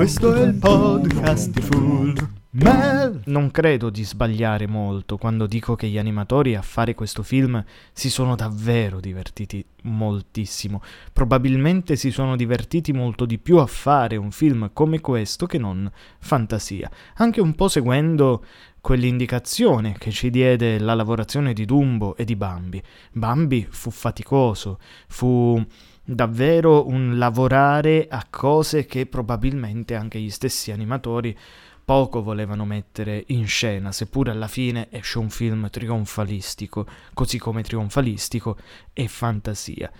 Questo è il podcast di Full Mel. Non credo di sbagliare molto quando dico che gli animatori a fare questo film si sono davvero divertiti moltissimo. Probabilmente si sono divertiti molto di più a fare un film come questo che non fantasia. Anche un po' seguendo quell'indicazione che ci diede la lavorazione di Dumbo e di Bambi. Bambi fu faticoso, fu davvero un lavorare a cose che probabilmente anche gli stessi animatori poco volevano mettere in scena, seppure alla fine esce un film trionfalistico, così come trionfalistico è fantasia.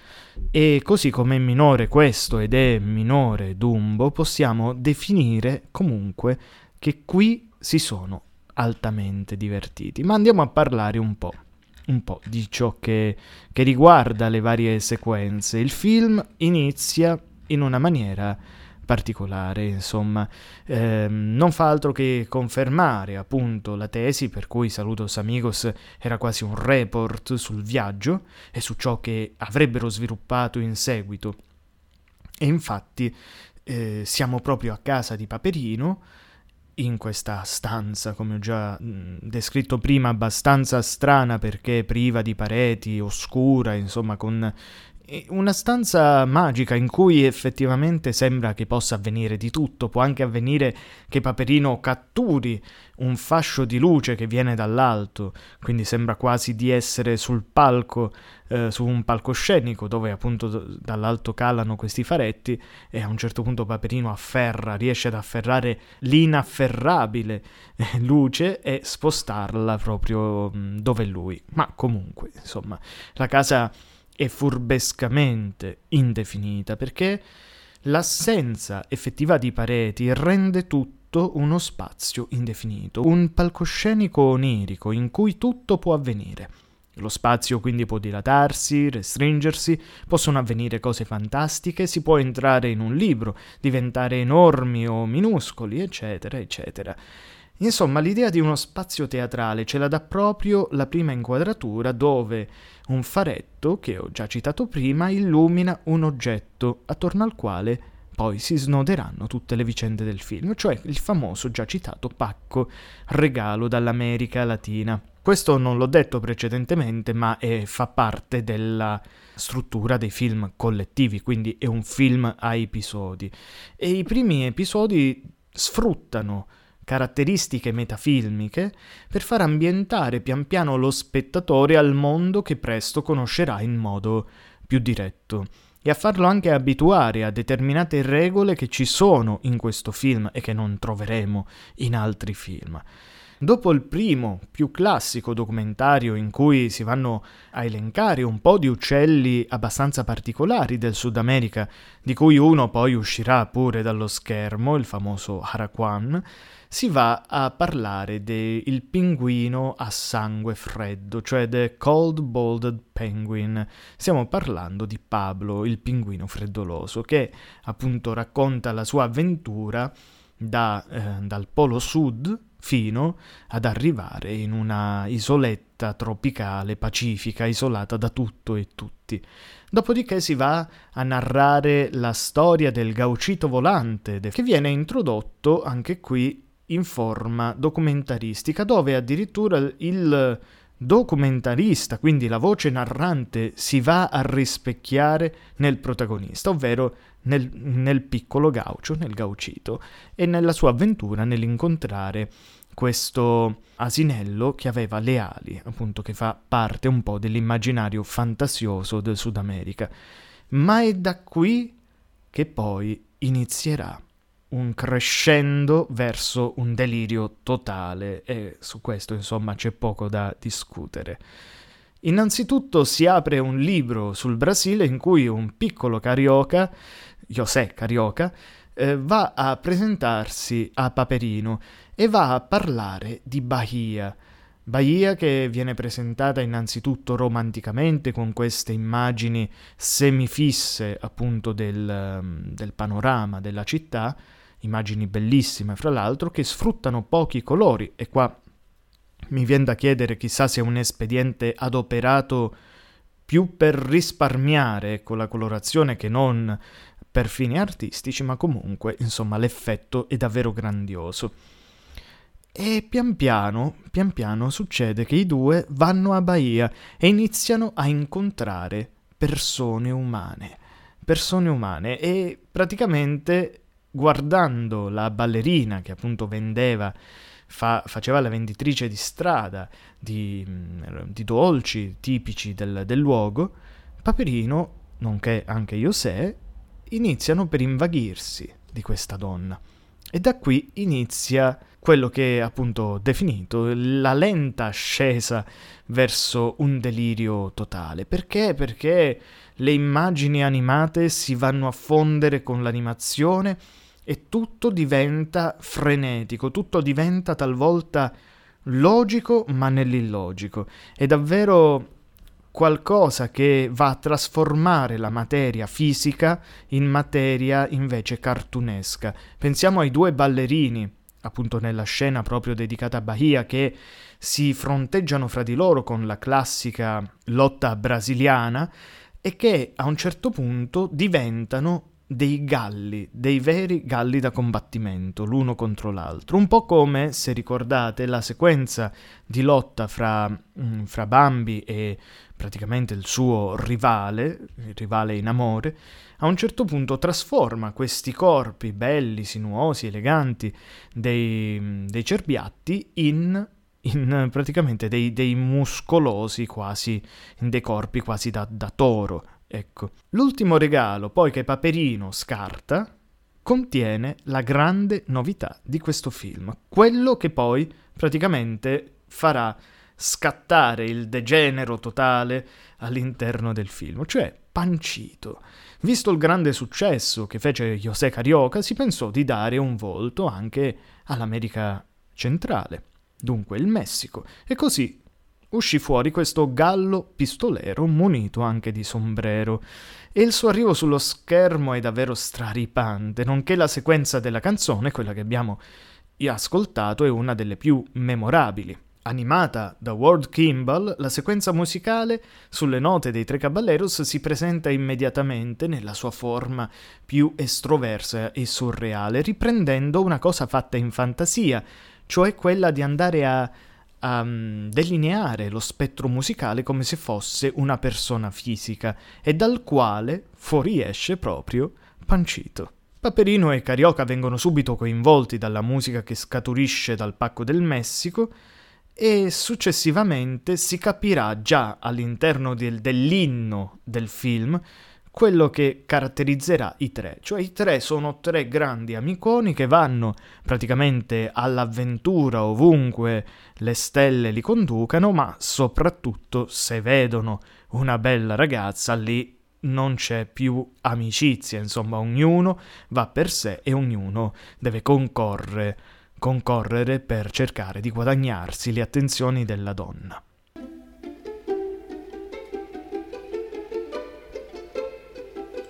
E così come è minore questo ed è minore Dumbo, possiamo definire comunque che qui si sono altamente divertiti. Ma andiamo a parlare un po' un po' di ciò che, che, riguarda le varie sequenze. Il film inizia in una maniera particolare, insomma, eh, non fa altro che confermare appunto la tesi per cui Saludos Amigos era quasi un report sul viaggio e su ciò che avrebbero sviluppato in seguito. E infatti eh, siamo proprio a casa di Paperino, in questa stanza, come ho già mh, descritto prima, abbastanza strana perché priva di pareti, oscura, insomma, con una stanza magica in cui effettivamente sembra che possa avvenire di tutto, può anche avvenire che Paperino catturi un fascio di luce che viene dall'alto, quindi sembra quasi di essere sul palco, eh, su un palcoscenico dove appunto dall'alto calano questi faretti e a un certo punto Paperino afferra, riesce ad afferrare l'inafferrabile eh, luce e spostarla proprio dove è lui. Ma comunque, insomma, la casa e furbescamente indefinita, perché l'assenza effettiva di pareti rende tutto uno spazio indefinito, un palcoscenico onirico in cui tutto può avvenire. Lo spazio quindi può dilatarsi, restringersi, possono avvenire cose fantastiche, si può entrare in un libro, diventare enormi o minuscoli, eccetera, eccetera. Insomma, l'idea di uno spazio teatrale ce la dà proprio la prima inquadratura dove un faretto, che ho già citato prima, illumina un oggetto attorno al quale poi si snoderanno tutte le vicende del film, cioè il famoso già citato pacco regalo dall'America Latina. Questo non l'ho detto precedentemente, ma è, fa parte della struttura dei film collettivi, quindi è un film a episodi. E i primi episodi sfruttano caratteristiche metafilmiche per far ambientare pian piano lo spettatore al mondo che presto conoscerà in modo più diretto e a farlo anche abituare a determinate regole che ci sono in questo film e che non troveremo in altri film. Dopo il primo, più classico documentario in cui si vanno a elencare un po' di uccelli abbastanza particolari del Sud America, di cui uno poi uscirà pure dallo schermo, il famoso Haraquan, si va a parlare del pinguino a sangue freddo, cioè The Cold Bolded Penguin. Stiamo parlando di Pablo, il pinguino freddoloso, che appunto racconta la sua avventura da, eh, dal polo sud fino ad arrivare in una isoletta tropicale pacifica, isolata da tutto e tutti. Dopodiché si va a narrare la storia del gaucito volante, che viene introdotto anche qui in forma documentaristica, dove addirittura il documentarista, quindi la voce narrante, si va a rispecchiare nel protagonista, ovvero nel, nel piccolo gaucho, nel gaucito, e nella sua avventura nell'incontrare questo asinello che aveva le ali, appunto che fa parte un po' dell'immaginario fantasioso del Sud America. Ma è da qui che poi inizierà un crescendo verso un delirio totale e su questo insomma c'è poco da discutere. Innanzitutto si apre un libro sul Brasile in cui un piccolo carioca, José Carioca, eh, va a presentarsi a Paperino e va a parlare di Bahia. Bahia che viene presentata innanzitutto romanticamente con queste immagini semifisse appunto del, del panorama della città, immagini bellissime fra l'altro, che sfruttano pochi colori e qua mi viene da chiedere chissà se è un espediente adoperato più per risparmiare con la colorazione che non per fini artistici, ma comunque, insomma, l'effetto è davvero grandioso. E pian piano, pian piano succede che i due vanno a Bahia e iniziano a incontrare persone umane. Persone umane e praticamente guardando la ballerina che appunto vendeva, fa, faceva la venditrice di strada di, di dolci tipici del, del luogo, Paperino, nonché anche José, iniziano per invaghirsi di questa donna. E da qui inizia quello che è appunto definito la lenta ascesa verso un delirio totale. Perché? Perché le immagini animate si vanno a fondere con l'animazione e tutto diventa frenetico, tutto diventa talvolta logico ma nell'illogico. È davvero qualcosa che va a trasformare la materia fisica in materia invece cartunesca. Pensiamo ai due ballerini, appunto nella scena proprio dedicata a Bahia, che si fronteggiano fra di loro con la classica lotta brasiliana e che a un certo punto diventano dei galli, dei veri galli da combattimento, l'uno contro l'altro. Un po' come, se ricordate, la sequenza di lotta fra, mm, fra Bambi e praticamente il suo rivale, il rivale in amore, a un certo punto trasforma questi corpi belli, sinuosi, eleganti dei, dei cerbiatti in, in praticamente dei, dei, muscolosi quasi, in dei corpi quasi da, da toro, Ecco, l'ultimo regalo poi che Paperino scarta contiene la grande novità di questo film, quello che poi praticamente farà scattare il degenero totale all'interno del film, cioè Pancito. Visto il grande successo che fece José Carioca, si pensò di dare un volto anche all'America centrale, dunque il Messico, e così uscì fuori questo gallo pistolero munito anche di sombrero, e il suo arrivo sullo schermo è davvero straripante, nonché la sequenza della canzone, quella che abbiamo ascoltato, è una delle più memorabili. Animata da Ward Kimball, la sequenza musicale sulle note dei Tre Caballeros si presenta immediatamente nella sua forma più estroversa e surreale, riprendendo una cosa fatta in fantasia, cioè quella di andare a a um, delineare lo spettro musicale come se fosse una persona fisica e dal quale fuoriesce proprio Pancito. Paperino e Carioca vengono subito coinvolti dalla musica che scaturisce dal pacco del Messico e successivamente si capirà già all'interno del, dell'inno del film quello che caratterizzerà i tre, cioè i tre sono tre grandi amiconi che vanno praticamente all'avventura ovunque le stelle li conducano, ma soprattutto se vedono una bella ragazza lì non c'è più amicizia, insomma ognuno va per sé e ognuno deve concorrere, concorrere per cercare di guadagnarsi le attenzioni della donna.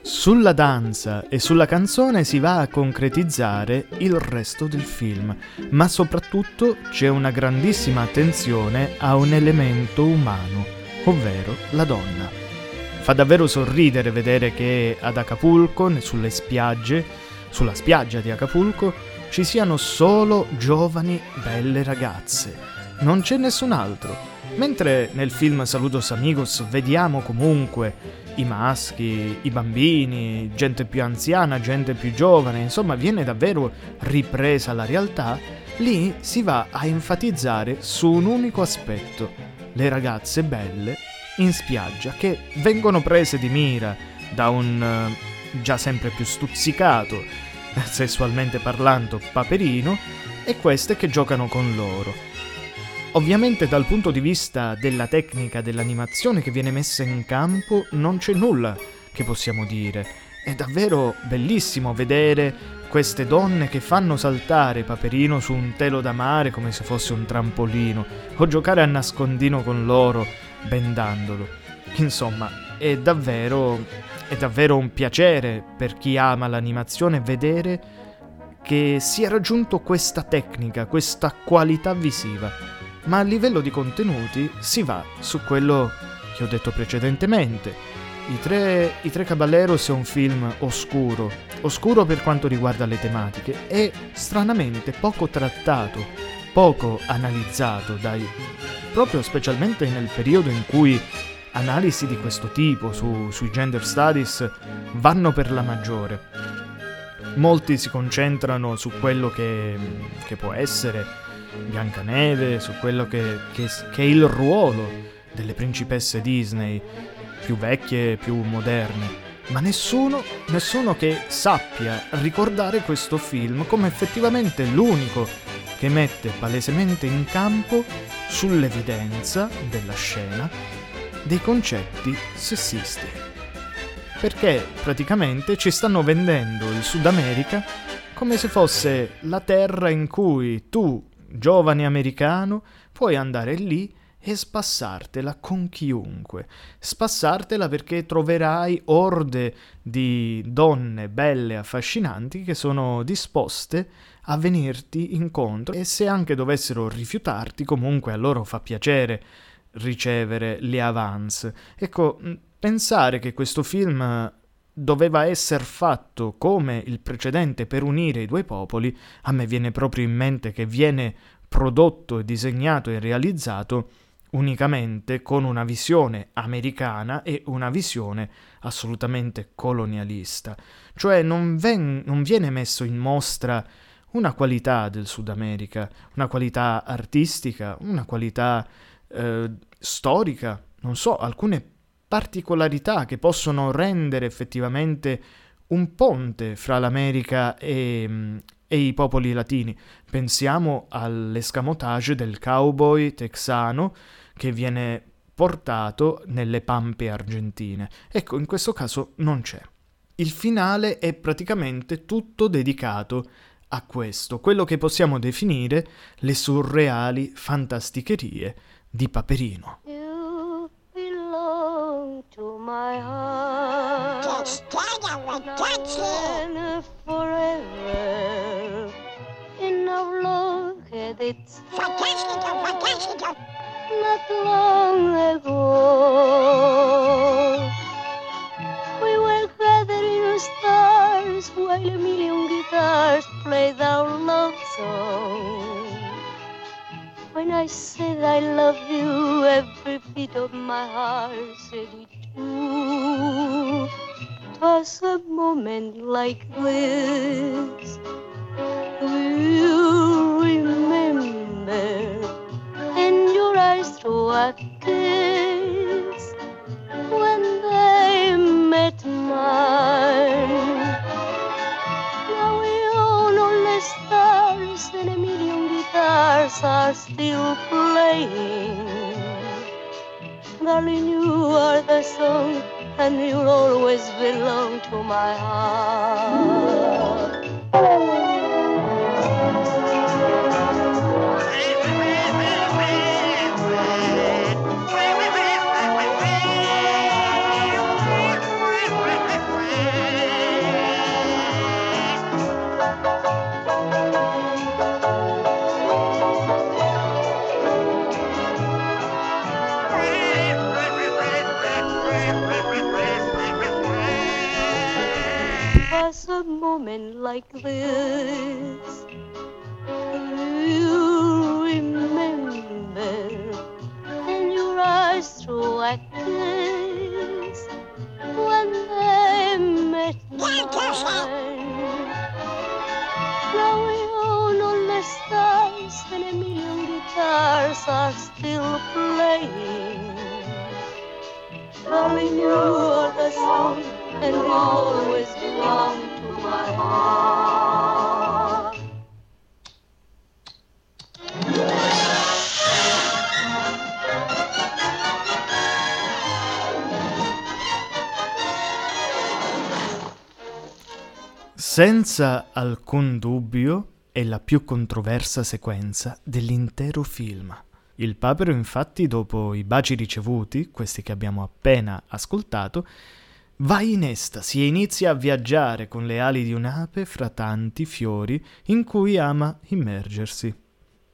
Sulla danza e sulla canzone si va a concretizzare il resto del film, ma soprattutto c'è una grandissima attenzione a un elemento umano, ovvero la donna. Fa davvero sorridere vedere che ad Acapulco, sulle spiagge, sulla spiaggia di Acapulco, ci siano solo giovani belle ragazze. Non c'è nessun altro. Mentre nel film Saludos Amigos vediamo comunque i maschi, i bambini, gente più anziana, gente più giovane, insomma viene davvero ripresa la realtà, lì si va a enfatizzare su un unico aspetto, le ragazze belle in spiaggia che vengono prese di mira da un uh, già sempre più stuzzicato, sessualmente parlando, paperino, e queste che giocano con loro Ovviamente dal punto di vista della tecnica dell'animazione che viene messa in campo non c'è nulla che possiamo dire. È davvero bellissimo vedere queste donne che fanno saltare Paperino su un telo da mare come se fosse un trampolino o giocare a nascondino con loro bendandolo. Insomma, è davvero, è davvero un piacere per chi ama l'animazione vedere che si è raggiunto questa tecnica, questa qualità visiva ma a livello di contenuti si va su quello che ho detto precedentemente. I tre, I tre Caballeros è un film oscuro, oscuro per quanto riguarda le tematiche e stranamente poco trattato, poco analizzato dai, proprio specialmente nel periodo in cui analisi di questo tipo su, sui gender studies vanno per la maggiore. Molti si concentrano su quello che, che può essere Biancaneve, su quello che, che, che è il ruolo delle principesse Disney, più vecchie e più moderne, ma nessuno, nessuno che sappia ricordare questo film come effettivamente l'unico che mette palesemente in campo sull'evidenza della scena dei concetti sessisti. Perché praticamente ci stanno vendendo il Sud America come se fosse la terra in cui tu, giovane americano, puoi andare lì e spassartela con chiunque. Spassartela perché troverai orde di donne belle affascinanti che sono disposte a venirti incontro e se anche dovessero rifiutarti, comunque a loro fa piacere ricevere le avance. Ecco, pensare che questo film doveva essere fatto come il precedente per unire i due popoli, a me viene proprio in mente che viene prodotto disegnato e realizzato unicamente con una visione americana e una visione assolutamente colonialista. Cioè non, ven- non viene messo in mostra una qualità del Sud America, una qualità artistica, una qualità eh, storica, non so, alcune particolarità che possono rendere effettivamente un ponte fra l'America e, e i popoli latini. Pensiamo all'escamotage del cowboy texano che viene portato nelle pampe argentine. Ecco, in questo caso non c'è. Il finale è praticamente tutto dedicato a questo, quello che possiamo definire le surreali fantasticherie di Paperino. Fantastico, fantastico. Not long ago. We were gathering stars while a million guitars played our love song. When I said I love you, every beat of my heart said it too. Twas a moment like this. To my heart. woman like this. Senza alcun dubbio è la più controversa sequenza dell'intero film. Il papero infatti dopo i baci ricevuti, questi che abbiamo appena ascoltato, va in estasi e inizia a viaggiare con le ali di un'ape fra tanti fiori in cui ama immergersi.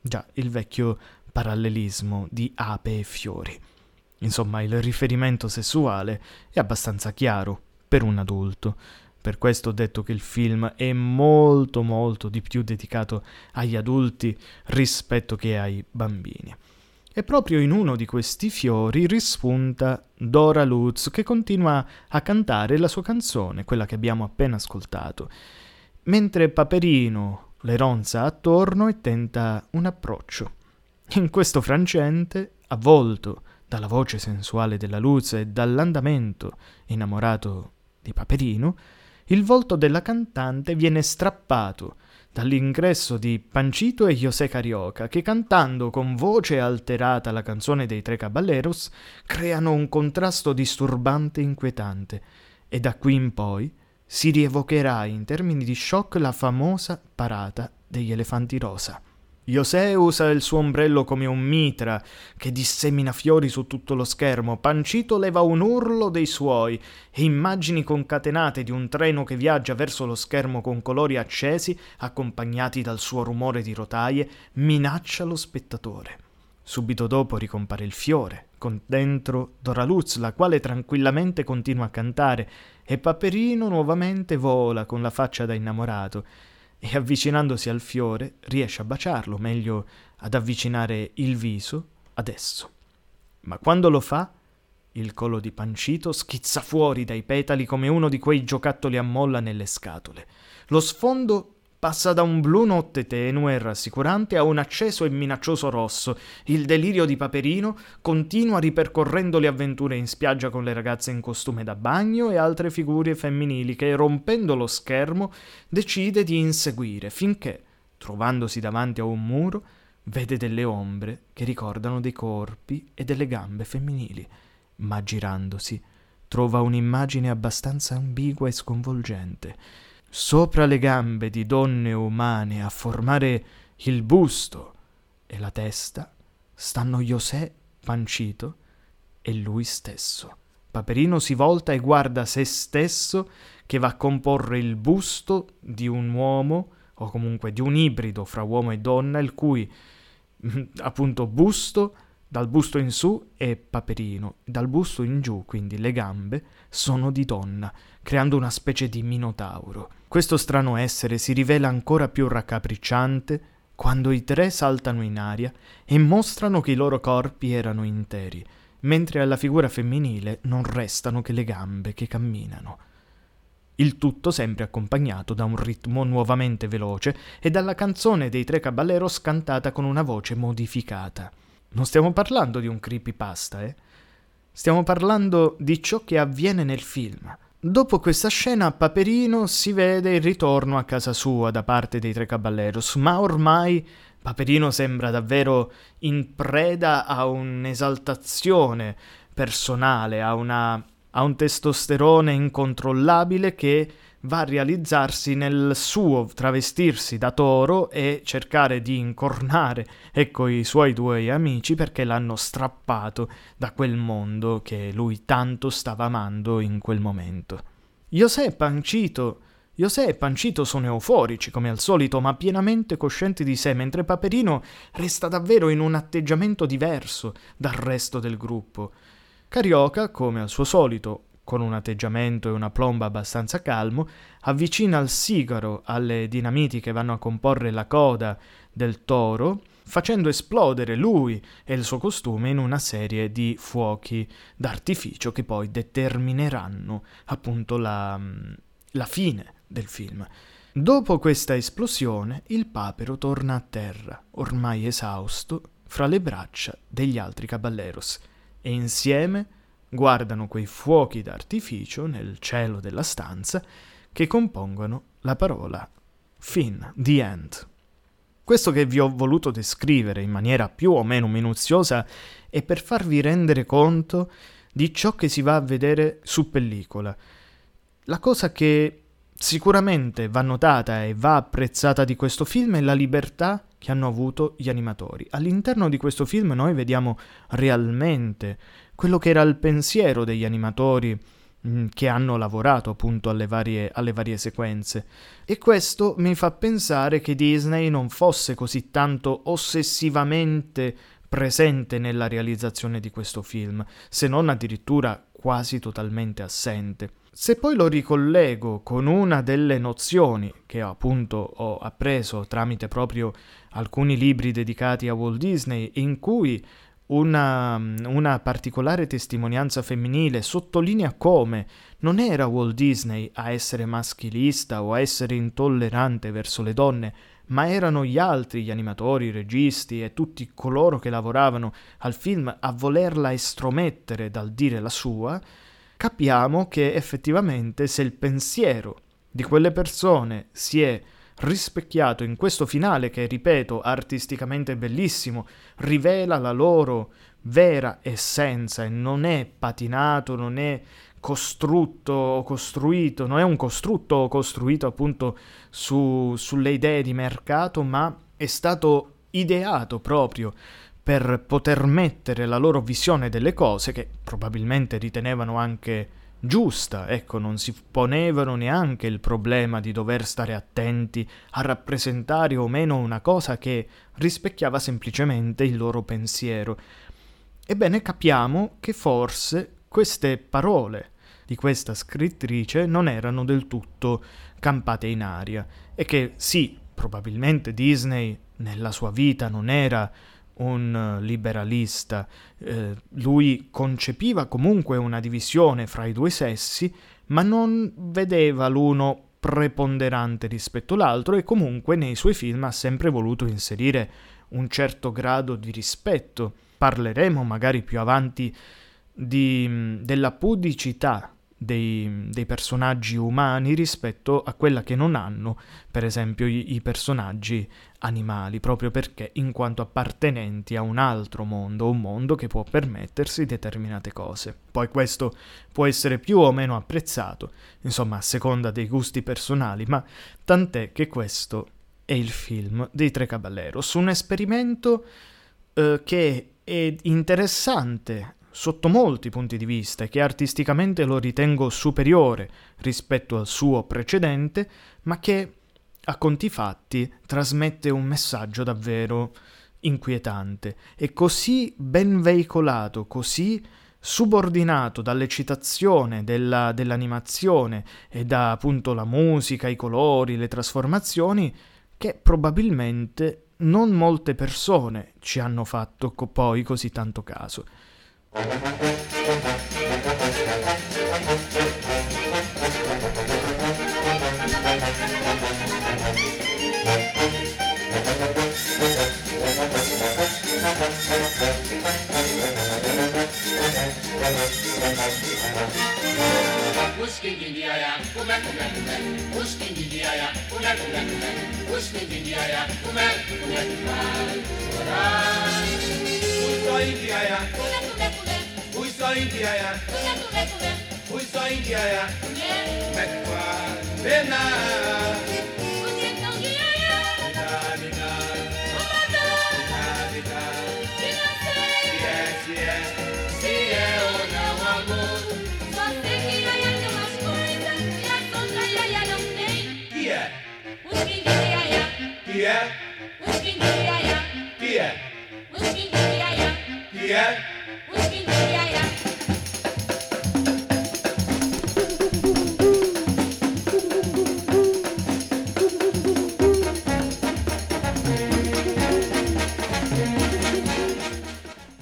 Già, il vecchio parallelismo di ape e fiori. Insomma, il riferimento sessuale è abbastanza chiaro per un adulto. Per questo ho detto che il film è molto molto di più dedicato agli adulti rispetto che ai bambini. E proprio in uno di questi fiori rispunta Dora Lutz che continua a cantare la sua canzone, quella che abbiamo appena ascoltato, mentre Paperino le ronza attorno e tenta un approccio. In questo frangente, avvolto dalla voce sensuale della Lutz e dall'andamento innamorato di Paperino, il volto della cantante viene strappato dall'ingresso di Pancito e José Carioca, che cantando con voce alterata la canzone dei Tre Caballeros, creano un contrasto disturbante e inquietante, e da qui in poi si rievocherà in termini di shock la famosa parata degli elefanti rosa. José usa il suo ombrello come un mitra che dissemina fiori su tutto lo schermo. Pancito leva un urlo dei suoi e immagini concatenate di un treno che viaggia verso lo schermo con colori accesi, accompagnati dal suo rumore di rotaie, minaccia lo spettatore. Subito dopo ricompare il fiore, con dentro Dora Luz, la quale tranquillamente continua a cantare, e Paperino nuovamente vola con la faccia da innamorato e avvicinandosi al fiore riesce a baciarlo, meglio ad avvicinare il viso ad esso. Ma quando lo fa, il collo di Pancito schizza fuori dai petali come uno di quei giocattoli a molla nelle scatole. Lo sfondo Passa da un blu notte tenue e rassicurante a un acceso e minaccioso rosso. Il delirio di Paperino continua ripercorrendo le avventure in spiaggia con le ragazze in costume da bagno e altre figure femminili che, rompendo lo schermo, decide di inseguire finché, trovandosi davanti a un muro, vede delle ombre che ricordano dei corpi e delle gambe femminili, ma girandosi trova un'immagine abbastanza ambigua e sconvolgente sopra le gambe di donne umane a formare il busto e la testa stanno José Pancito e lui stesso. Paperino si volta e guarda se stesso che va a comporre il busto di un uomo o comunque di un ibrido fra uomo e donna, il cui appunto busto dal busto in su è Paperino, dal busto in giù, quindi le gambe, sono di donna, creando una specie di minotauro. Questo strano essere si rivela ancora più raccapricciante quando i tre saltano in aria e mostrano che i loro corpi erano interi, mentre alla figura femminile non restano che le gambe che camminano. Il tutto sempre accompagnato da un ritmo nuovamente veloce e dalla canzone dei tre caballeros cantata con una voce modificata. Non stiamo parlando di un creepypasta, eh? Stiamo parlando di ciò che avviene nel film. Dopo questa scena, Paperino si vede il ritorno a casa sua da parte dei tre caballeros, ma ormai Paperino sembra davvero in preda a un'esaltazione personale, a, una, a un testosterone incontrollabile che va a realizzarsi nel suo travestirsi da toro e cercare di incornare ecco i suoi due amici perché l'hanno strappato da quel mondo che lui tanto stava amando in quel momento. José Pancito José e Pancito sono euforici come al solito, ma pienamente coscienti di sé, mentre Paperino resta davvero in un atteggiamento diverso dal resto del gruppo. Carioca, come al suo solito, con un atteggiamento e una plomba abbastanza calmo, avvicina il sigaro alle dinamiti che vanno a comporre la coda del toro, facendo esplodere lui e il suo costume in una serie di fuochi d'artificio che poi determineranno appunto la, la fine del film. Dopo questa esplosione, il papero torna a terra, ormai esausto, fra le braccia degli altri caballeros, e insieme guardano quei fuochi d'artificio nel cielo della stanza che compongono la parola fin, the end. Questo che vi ho voluto descrivere in maniera più o meno minuziosa è per farvi rendere conto di ciò che si va a vedere su pellicola. La cosa che sicuramente va notata e va apprezzata di questo film la libertà che hanno avuto gli animatori. All'interno di questo film noi vediamo realmente quello che era il pensiero degli animatori mm, che hanno lavorato appunto alle varie, alle varie sequenze. E questo mi fa pensare che Disney non fosse così tanto ossessivamente presente nella realizzazione di questo film, se non addirittura quasi totalmente assente. Se poi lo ricollego con una delle nozioni che appunto ho appreso tramite proprio alcuni libri dedicati a Walt Disney, in cui una, una, particolare testimonianza femminile sottolinea come non era Walt Disney a essere maschilista o a essere intollerante verso le donne, ma erano gli altri, gli animatori, i registi e tutti coloro che lavoravano al film a volerla estromettere dal dire la sua, capiamo che effettivamente se il pensiero di quelle persone si è rispecchiato in questo finale che, ripeto, artisticamente bellissimo, rivela la loro vera essenza e non è patinato, non è costrutto o costruito, non è un costrutto costruito appunto su, sulle idee di mercato, ma è stato ideato proprio per poter mettere la loro visione delle cose, che probabilmente ritenevano anche giusta, ecco, non si ponevano neanche il problema di dover stare attenti a rappresentare o meno una cosa che rispecchiava semplicemente il loro pensiero. Ebbene, capiamo che forse queste parole di questa scrittrice non erano del tutto campate in aria e che sì, probabilmente Disney nella sua vita non era un liberalista, eh, lui concepiva comunque una divisione fra i due sessi, ma non vedeva l'uno preponderante rispetto all'altro e comunque nei suoi film ha sempre voluto inserire un certo grado di rispetto. Parleremo magari più avanti di, della pudicità dei, dei, personaggi umani rispetto a quella che non hanno, per esempio, i, i, personaggi animali, proprio perché in quanto appartenenti a un altro mondo, un mondo che può permettersi determinate cose. Poi questo può essere più o meno apprezzato, insomma, a seconda dei gusti personali, ma tant'è che questo è il film dei Tre Caballeros, un esperimento eh, che è interessante sotto molti punti di vista e che artisticamente lo ritengo superiore rispetto al suo precedente, ma che a conti fatti trasmette un messaggio davvero inquietante e così ben veicolato, così subordinato dall'eccitazione della, dell'animazione e da appunto la musica, i colori, le trasformazioni, che probabilmente non molte persone ci hanno fatto co- poi così tanto caso. Whiskey Indiana, come come come, Whiskey Indiana, come come come, Whiskey Indiana, come come come, Indiana, Uiso India ya Uiso India ya Mekwa Bena Nina Que é?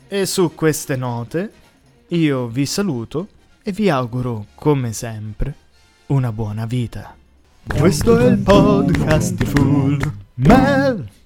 E su queste note io vi saluto e vi auguro, come sempre, una buona vita. Questo è il podcast di Full Mel.